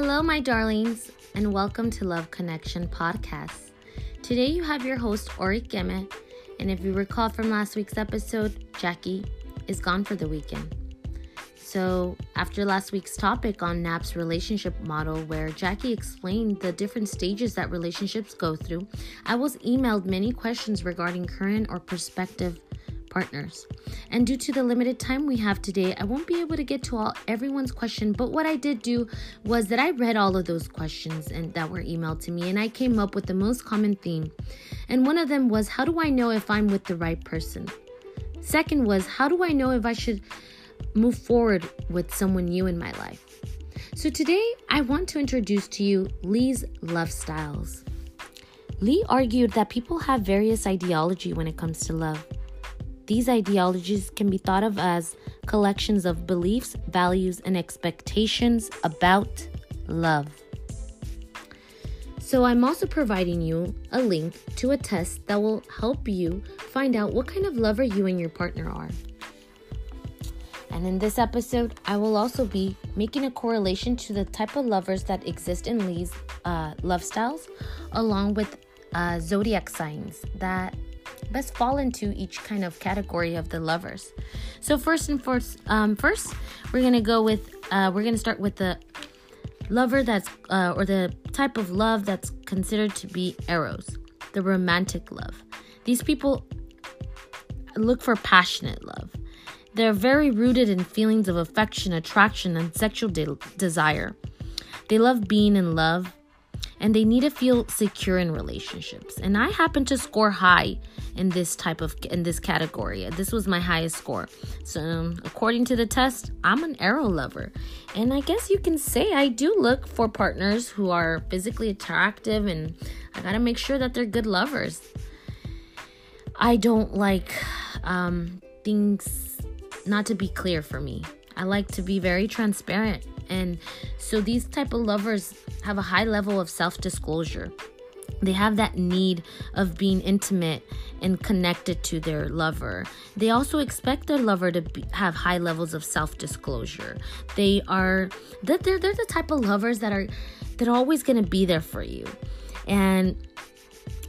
Hello, my darlings, and welcome to Love Connection Podcast. Today you have your host, Ori Geme, and if you recall from last week's episode, Jackie is gone for the weekend. So, after last week's topic on Knapp's relationship model, where Jackie explained the different stages that relationships go through, I was emailed many questions regarding current or prospective partners. And due to the limited time we have today, I won't be able to get to all everyone's question, but what I did do was that I read all of those questions and that were emailed to me and I came up with the most common theme. And one of them was how do I know if I'm with the right person? Second was how do I know if I should move forward with someone new in my life? So today I want to introduce to you Lee's love styles. Lee argued that people have various ideology when it comes to love. These ideologies can be thought of as collections of beliefs, values, and expectations about love. So, I'm also providing you a link to a test that will help you find out what kind of lover you and your partner are. And in this episode, I will also be making a correlation to the type of lovers that exist in Lee's uh, love styles, along with uh, zodiac signs that best fall into each kind of category of the lovers. So first and first, um, first we're gonna go with uh, we're gonna start with the lover that's uh, or the type of love that's considered to be eros, the romantic love. These people look for passionate love. They're very rooted in feelings of affection, attraction, and sexual de- desire. They love being in love and they need to feel secure in relationships. And I happen to score high in this type of in this category. This was my highest score. So, um, according to the test, I'm an arrow lover. And I guess you can say I do look for partners who are physically attractive and I got to make sure that they're good lovers. I don't like um, things not to be clear for me. I like to be very transparent and so these type of lovers have a high level of self-disclosure they have that need of being intimate and connected to their lover. They also expect their lover to be, have high levels of self-disclosure. They are they're, they're the type of lovers that are that are always going to be there for you. And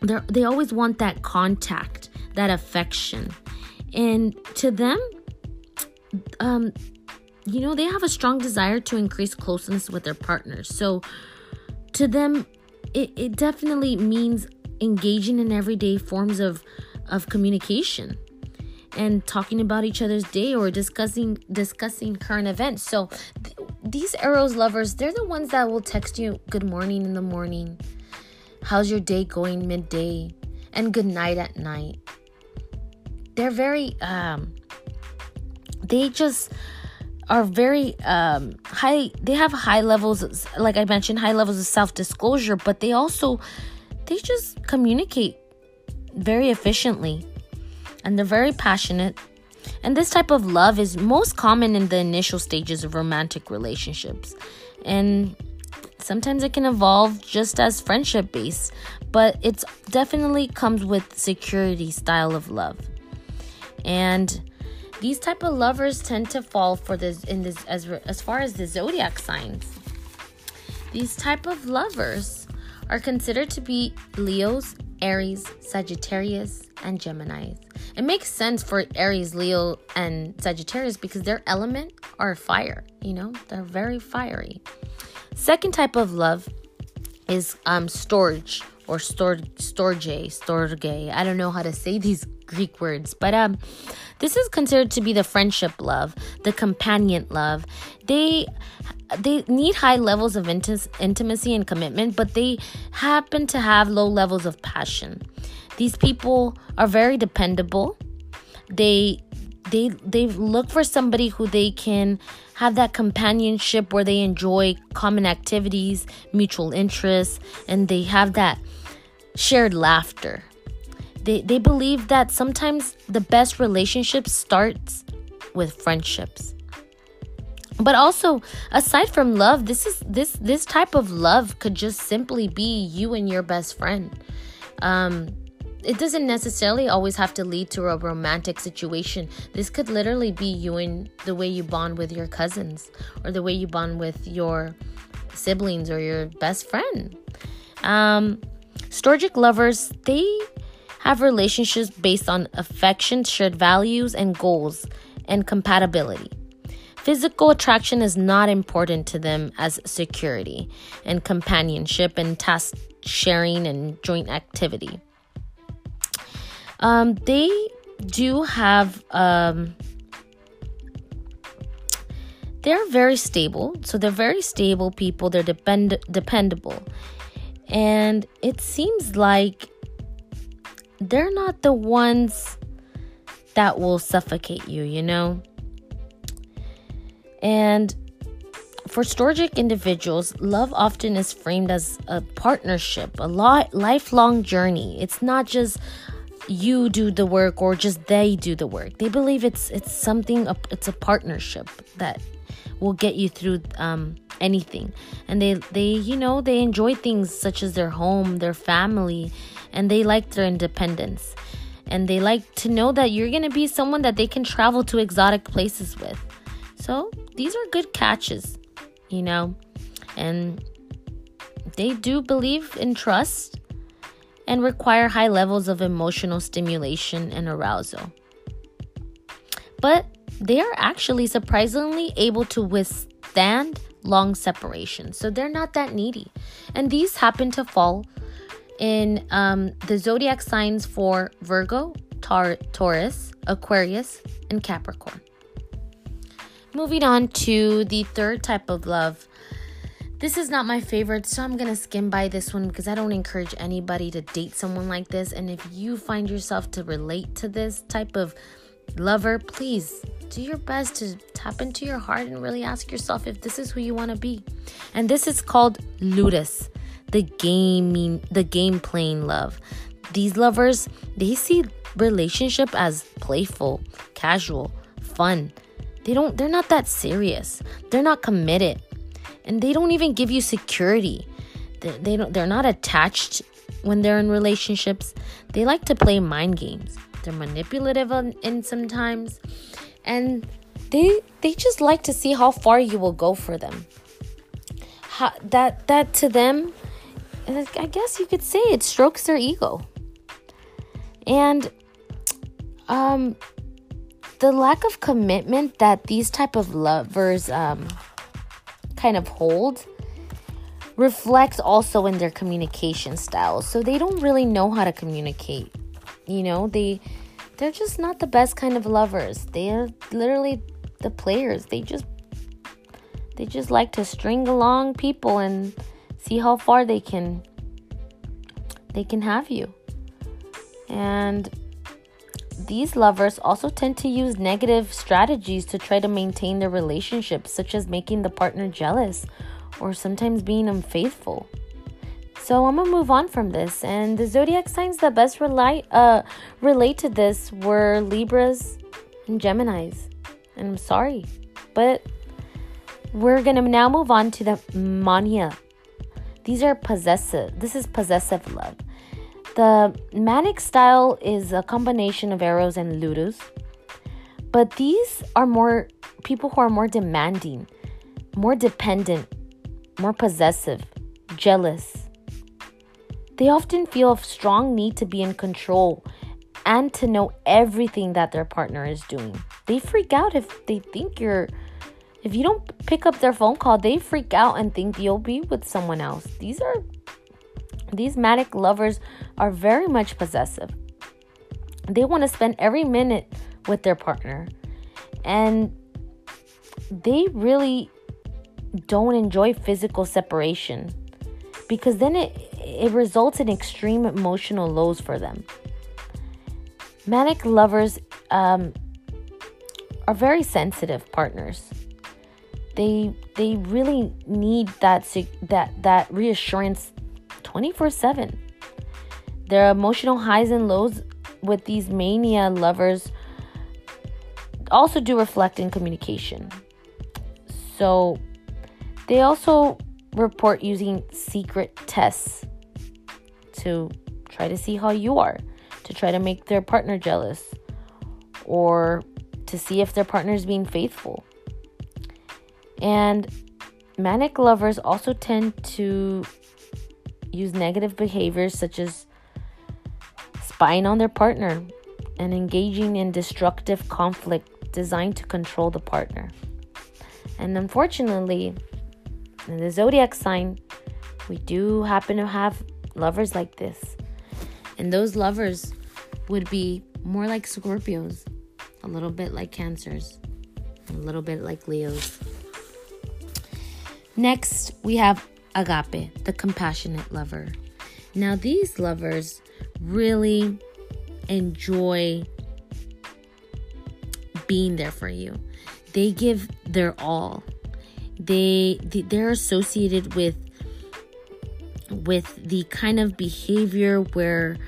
they they always want that contact, that affection. And to them um you know, they have a strong desire to increase closeness with their partners. So to them, it, it definitely means engaging in everyday forms of, of communication and talking about each other's day or discussing discussing current events. So th- these eros lovers, they're the ones that will text you good morning in the morning. How's your day going midday? And good night at night. They're very um they just are very um, high they have high levels like i mentioned high levels of self-disclosure but they also they just communicate very efficiently and they're very passionate. And this type of love is most common in the initial stages of romantic relationships. And sometimes it can evolve just as friendship based but it's definitely comes with security style of love. And these type of lovers tend to fall for this in this as as far as the zodiac signs. These type of lovers are considered to be Leos, Aries, Sagittarius, and Gemini. It makes sense for Aries, Leo, and Sagittarius because their element are fire. You know, they're very fiery. Second type of love is um storge or storge, storge, storge. I don't know how to say these Greek words, but um, this is considered to be the friendship love, the companion love. They they need high levels of inti- intimacy and commitment, but they happen to have low levels of passion. These people are very dependable. They they they look for somebody who they can have that companionship where they enjoy common activities, mutual interests, and they have that shared laughter. They, they believe that sometimes the best relationships starts with friendships. But also, aside from love, this is this this type of love could just simply be you and your best friend. Um, it doesn't necessarily always have to lead to a romantic situation. This could literally be you and the way you bond with your cousins or the way you bond with your siblings or your best friend. Um, Storgic lovers, they have relationships based on affection, shared values, and goals, and compatibility. Physical attraction is not important to them as security and companionship and task sharing and joint activity. Um, they do have um, they're very stable. So they're very stable people. They're depend dependable. And it seems like they're not the ones that will suffocate you, you know? And for storgic individuals, love often is framed as a partnership, a lifelong journey. It's not just you do the work or just they do the work. They believe it's it's something it's a partnership that will get you through um, anything. And they they you know they enjoy things such as their home, their family, and they like their independence. And they like to know that you're gonna be someone that they can travel to exotic places with. So these are good catches, you know, and they do believe in trust and require high levels of emotional stimulation and arousal. But they are actually surprisingly able to withstand long separation. So they're not that needy. And these happen to fall in um, the zodiac signs for Virgo, Tar- Taurus, Aquarius, and Capricorn. Moving on to the third type of love. This is not my favorite, so I'm gonna skim by this one because I don't encourage anybody to date someone like this. And if you find yourself to relate to this type of lover, please do your best to tap into your heart and really ask yourself if this is who you want to be. And this is called ludus, the gaming, the game playing love. These lovers, they see relationship as playful, casual, fun. They don't they're not that serious. They're not committed. And they don't even give you security. They, they don't they're not attached when they're in relationships. They like to play mind games. They're manipulative in sometimes and they they just like to see how far you will go for them. How, that that to them, I guess you could say it strokes their ego. And um, the lack of commitment that these type of lovers um, kind of hold reflects also in their communication styles. So they don't really know how to communicate. You know, they they're just not the best kind of lovers. They're literally the players. They just they just like to string along people and see how far they can they can have you. And these lovers also tend to use negative strategies to try to maintain their relationships, such as making the partner jealous or sometimes being unfaithful. So I'm gonna move on from this. And the zodiac signs that best relate uh, relate to this were Libras and Geminis. And I'm sorry, but we're gonna now move on to the mania. These are possessive. This is possessive love. The manic style is a combination of eros and ludus, but these are more people who are more demanding, more dependent, more possessive, jealous, they often feel a strong need to be in control and to know everything that their partner is doing. They freak out if they think you're if you don't pick up their phone call, they freak out and think you'll be with someone else. These are these manic lovers are very much possessive. They want to spend every minute with their partner. And they really don't enjoy physical separation because then it it results in extreme emotional lows for them. Manic lovers um, are very sensitive partners. They they really need that that that reassurance 24/7. Their emotional highs and lows with these mania lovers also do reflect in communication. So they also report using secret tests to try to see how you are, to try to make their partner jealous, or to see if their partner is being faithful. And manic lovers also tend to use negative behaviors such as spying on their partner and engaging in destructive conflict designed to control the partner. And unfortunately, in the zodiac sign, we do happen to have lovers like this. And those lovers would be more like Scorpios, a little bit like Cancers, a little bit like Leos. Next, we have agape, the compassionate lover. Now, these lovers really enjoy being there for you. They give their all. They they're associated with with the kind of behavior where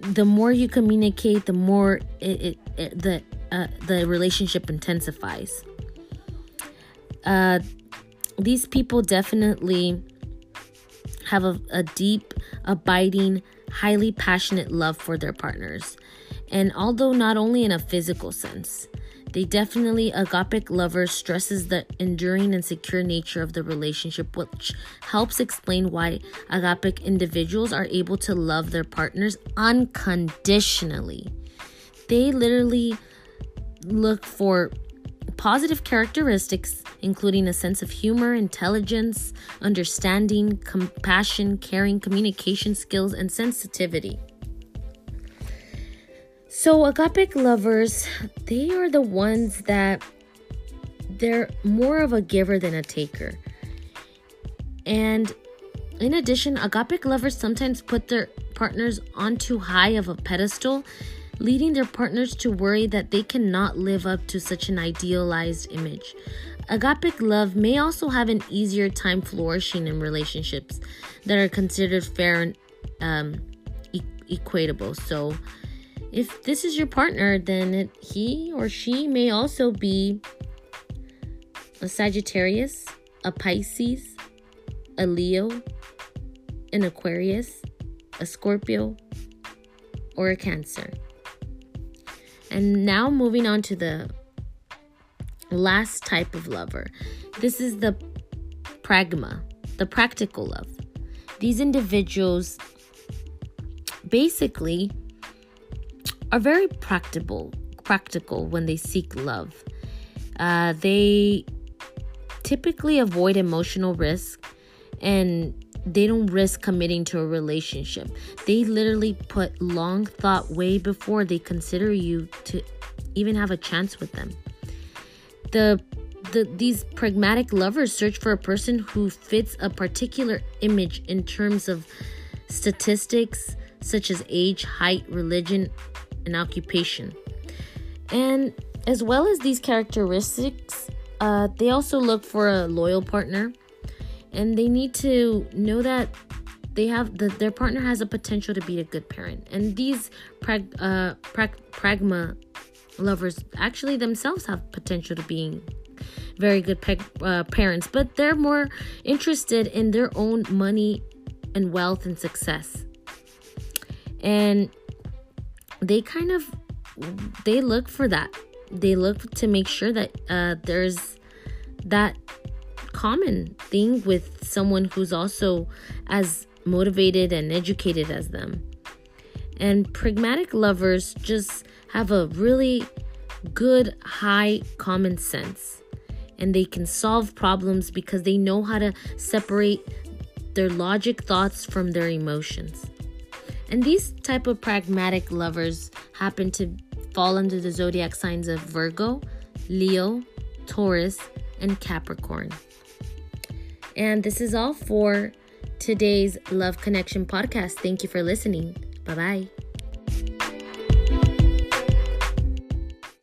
the more you communicate, the more it, it, it the uh, the relationship intensifies. Uh, these people definitely have a, a deep, abiding, highly passionate love for their partners. And although not only in a physical sense, they definitely, agapic lover stresses the enduring and secure nature of the relationship, which helps explain why agapic individuals are able to love their partners unconditionally. They literally look for positive characteristics, including a sense of humor, intelligence, understanding, compassion, caring, communication skills, and sensitivity. So, agapic lovers, they are the ones that they're more of a giver than a taker. And in addition, agapic lovers sometimes put their partners on too high of a pedestal, leading their partners to worry that they cannot live up to such an idealized image. Agapic love may also have an easier time flourishing in relationships that are considered fair and um, e- equatable. So, if this is your partner, then it, he or she may also be a Sagittarius, a Pisces, a Leo, an Aquarius, a Scorpio, or a Cancer. And now moving on to the last type of lover. This is the pragma, the practical love. These individuals basically are very practical practical when they seek love. Uh, they typically avoid emotional risk and they don't risk committing to a relationship. They literally put long thought way before they consider you to even have a chance with them. The, the these pragmatic lovers search for a person who fits a particular image in terms of statistics such as age, height, religion, and occupation. And as well as these characteristics, uh, they also look for a loyal partner and they need to know that they have that their partner has a potential to be a good parent. And these prag, uh, prag, pragma lovers actually themselves have potential to being very good pe- uh, parents but they're more interested in their own money and wealth and success. And they kind of they look for that. They look to make sure that uh, there's that common thing with someone who's also as motivated and educated as them. And pragmatic lovers just have a really good high common sense. And they can solve problems because they know how to separate their logic thoughts from their emotions. And these type of pragmatic lovers happen to fall under the zodiac signs of Virgo, Leo, Taurus, and Capricorn. And this is all for today's Love Connection podcast. Thank you for listening. Bye bye.